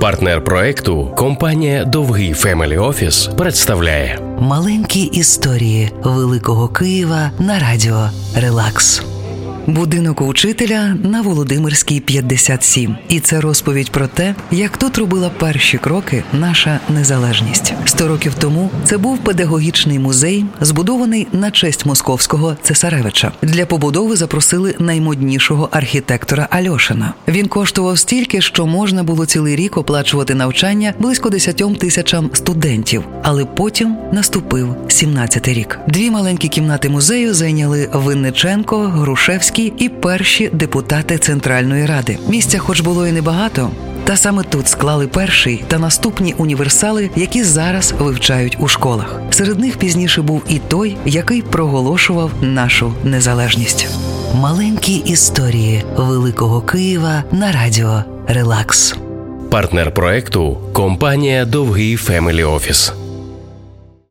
Партнер проекту компанія Довгий Family Office представляє Маленькі історії Великого Києва на радіо Релакс. Будинок учителя на Володимирській 57. І це розповідь про те, як тут робила перші кроки наша незалежність. Сто років тому це був педагогічний музей, збудований на честь московського цесаревича. Для побудови запросили наймоднішого архітектора Альошина. Він коштував стільки, що можна було цілий рік оплачувати навчання близько 10 тисячам студентів. Але потім наступив 17-й рік. Дві маленькі кімнати музею зайняли Винниченко, Грушевський і перші депутати Центральної ради. Місця, хоч було і небагато. Та саме тут склали перший та наступні універсали, які зараз вивчають у школах. Серед них пізніше був і той, який проголошував нашу незалежність. Маленькі історії Великого Києва на радіо Релакс. партнер проекту компанія Довгий Family Office.